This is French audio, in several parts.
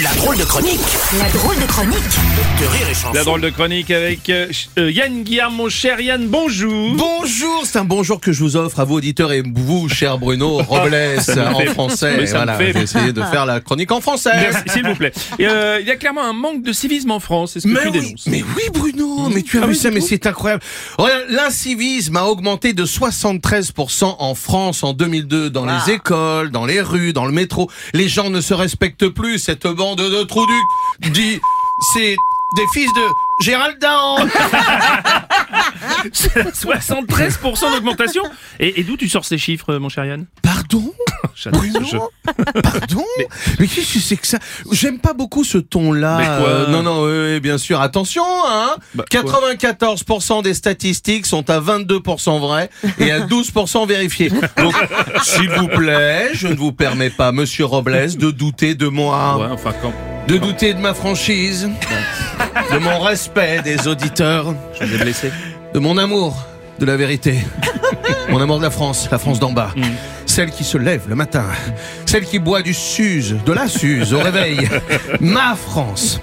La drôle de chronique La drôle de chronique de Rire et Chanson. La drôle de chronique avec euh, euh, Yann Guillaume, mon cher Yann, bonjour. Bonjour, c'est un bonjour que je vous offre à vous auditeurs et vous, cher Bruno Robles, en fait- français. mais ça me voilà, fait- je vais essayer de faire la chronique en français. S'il vous plaît. Et, euh, il y a clairement un manque de civisme en France, c'est ce que Mais tu oui, dénonces. mais oui Bruno, mais tu as Ah vu oui, ça, mais c'est incroyable. Regarde, L'incivisme a augmenté de 73% en France en 2002 dans les écoles, dans les rues, dans le métro. Les gens ne se respectent plus. Cette bande de trous du dit, c'est des fils de Gérald Dahan. 73% d'augmentation. Et, et d'où tu sors ces chiffres, mon cher Yann? Pardon? Ce jeu. Pardon mais, qu'est-ce que c'est que ça J'aime pas beaucoup ce ton-là. Mais quoi Euh, non, non, oui, oui, bien sûr. Attention, hein Bah, quoi 94% des statistiques sont à 22% vraies et à 12% vérifiées. Donc, s'il vous plaît, je ne vous permets pas, Monsieur Robles, de douter de moi, Ouais, enfin, quand de douter de ma franchise, de mon respect des auditeurs, je vous ai blessé. de mon amour de la vérité. Mon amour de la France, la France d'en bas. Mm. Celle qui se lève le matin. Celle qui boit du Suze, de la Suze au réveil. Ma France.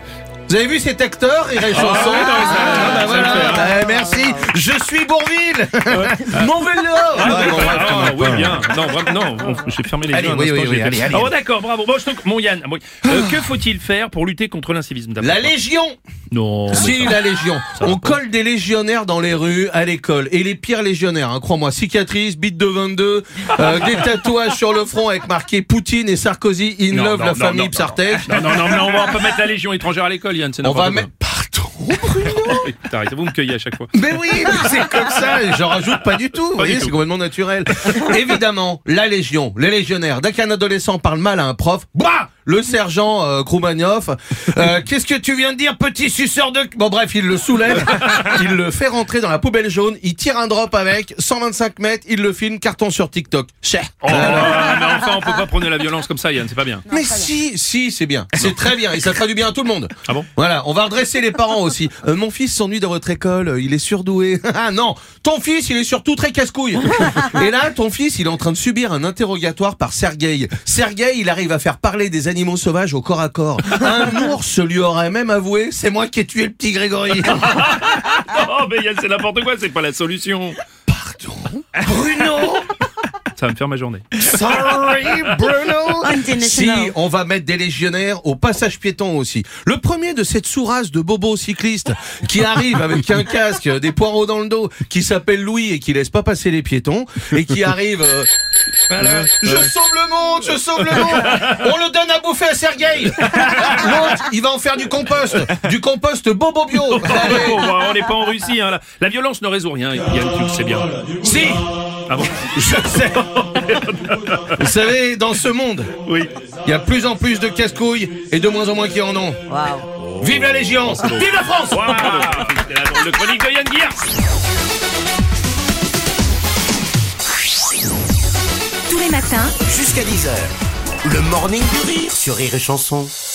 Vous avez vu cet acteur est chanson. oui, Ah, bah voilà. merci. Je suis Bourville. Mon vélo. Ah, bon, ah, tu oui, bien. Non, non, on- j'ai fermé les yeux. oui, oui, oui, allez, allez. Ah, bon, d'accord, bravo. Bon, je te- mon Yann. Euh, que faut-il faire pour lutter contre l'incivisme d'abord La Légion. Non. Si, la Légion. On colle des légionnaires dans les rues, à l'école. Et les pires légionnaires, hein, crois-moi. Cicatrices, bite de 22, euh, des tatouages sur le front avec marqué Poutine et Sarkozy, in Non, love non, la non, famille Psartek. Non, non, non, non, on va pas mettre la Légion étrangère à l'école, Yann, c'est On va mettre... T'arrêtes, vous me cueillez à chaque fois. Mais oui, mais c'est comme ça, j'en rajoute pas du tout, vous voyez, c'est complètement naturel. Évidemment, la Légion, les légionnaires, dès qu'un adolescent parle mal à un prof, bah le sergent euh, euh, qu'est-ce que tu viens de dire, petit suceur de... Bon bref, il le soulève, il le fait rentrer dans la poubelle jaune, il tire un drop avec, 125 mètres, il le filme, carton sur TikTok. Cher. Oh, mais enfin, on peut pas prôner la violence comme ça, Yann, c'est pas bien. Mais si, si, c'est bien. C'est très bien et ça traduit bien à tout le monde. Ah bon? Voilà, on va redresser les parents aussi. Euh, mon fils s'ennuie dans votre école, il est surdoué. ah non, ton fils, il est surtout très casse-couille. et là, ton fils, il est en train de subir un interrogatoire par Sergueï. Sergueï, il arrive à faire parler des animaux sauvages au corps à corps. Un ours lui aurait même avoué, c'est moi qui ai tué le petit Grégory. Oh, mais Yann, c'est n'importe quoi, c'est pas la solution. Pardon? Bruno? Ça va me faire ma journée. Sorry, Bruno. Si, on va mettre des légionnaires au passage piéton aussi. Le premier de cette sourasse de bobos cyclistes qui arrive avec un casque, des poireaux dans le dos, qui s'appelle Louis et qui laisse pas passer les piétons, et qui arrive... euh, voilà. Je sauve le monde, je sauve le monde. On le donne à bouffer à Sergueï. L'autre, il va en faire du compost, du compost bobo bio. Oh, Allez. on n'est pas en Russie, hein. La, la violence ne résout rien, Yann, tu le sais bien. Si, Ah bon je sais. Vous savez, dans ce monde, Oui. il y a de plus en plus de casse-couilles et de moins en moins qui en ont. Vive la Légion Vive la France de chronique de Yann Guillard. Tous les matins, Jusqu'à 10h. Le morning du rire sur Rire et Chanson. Rire et chanson.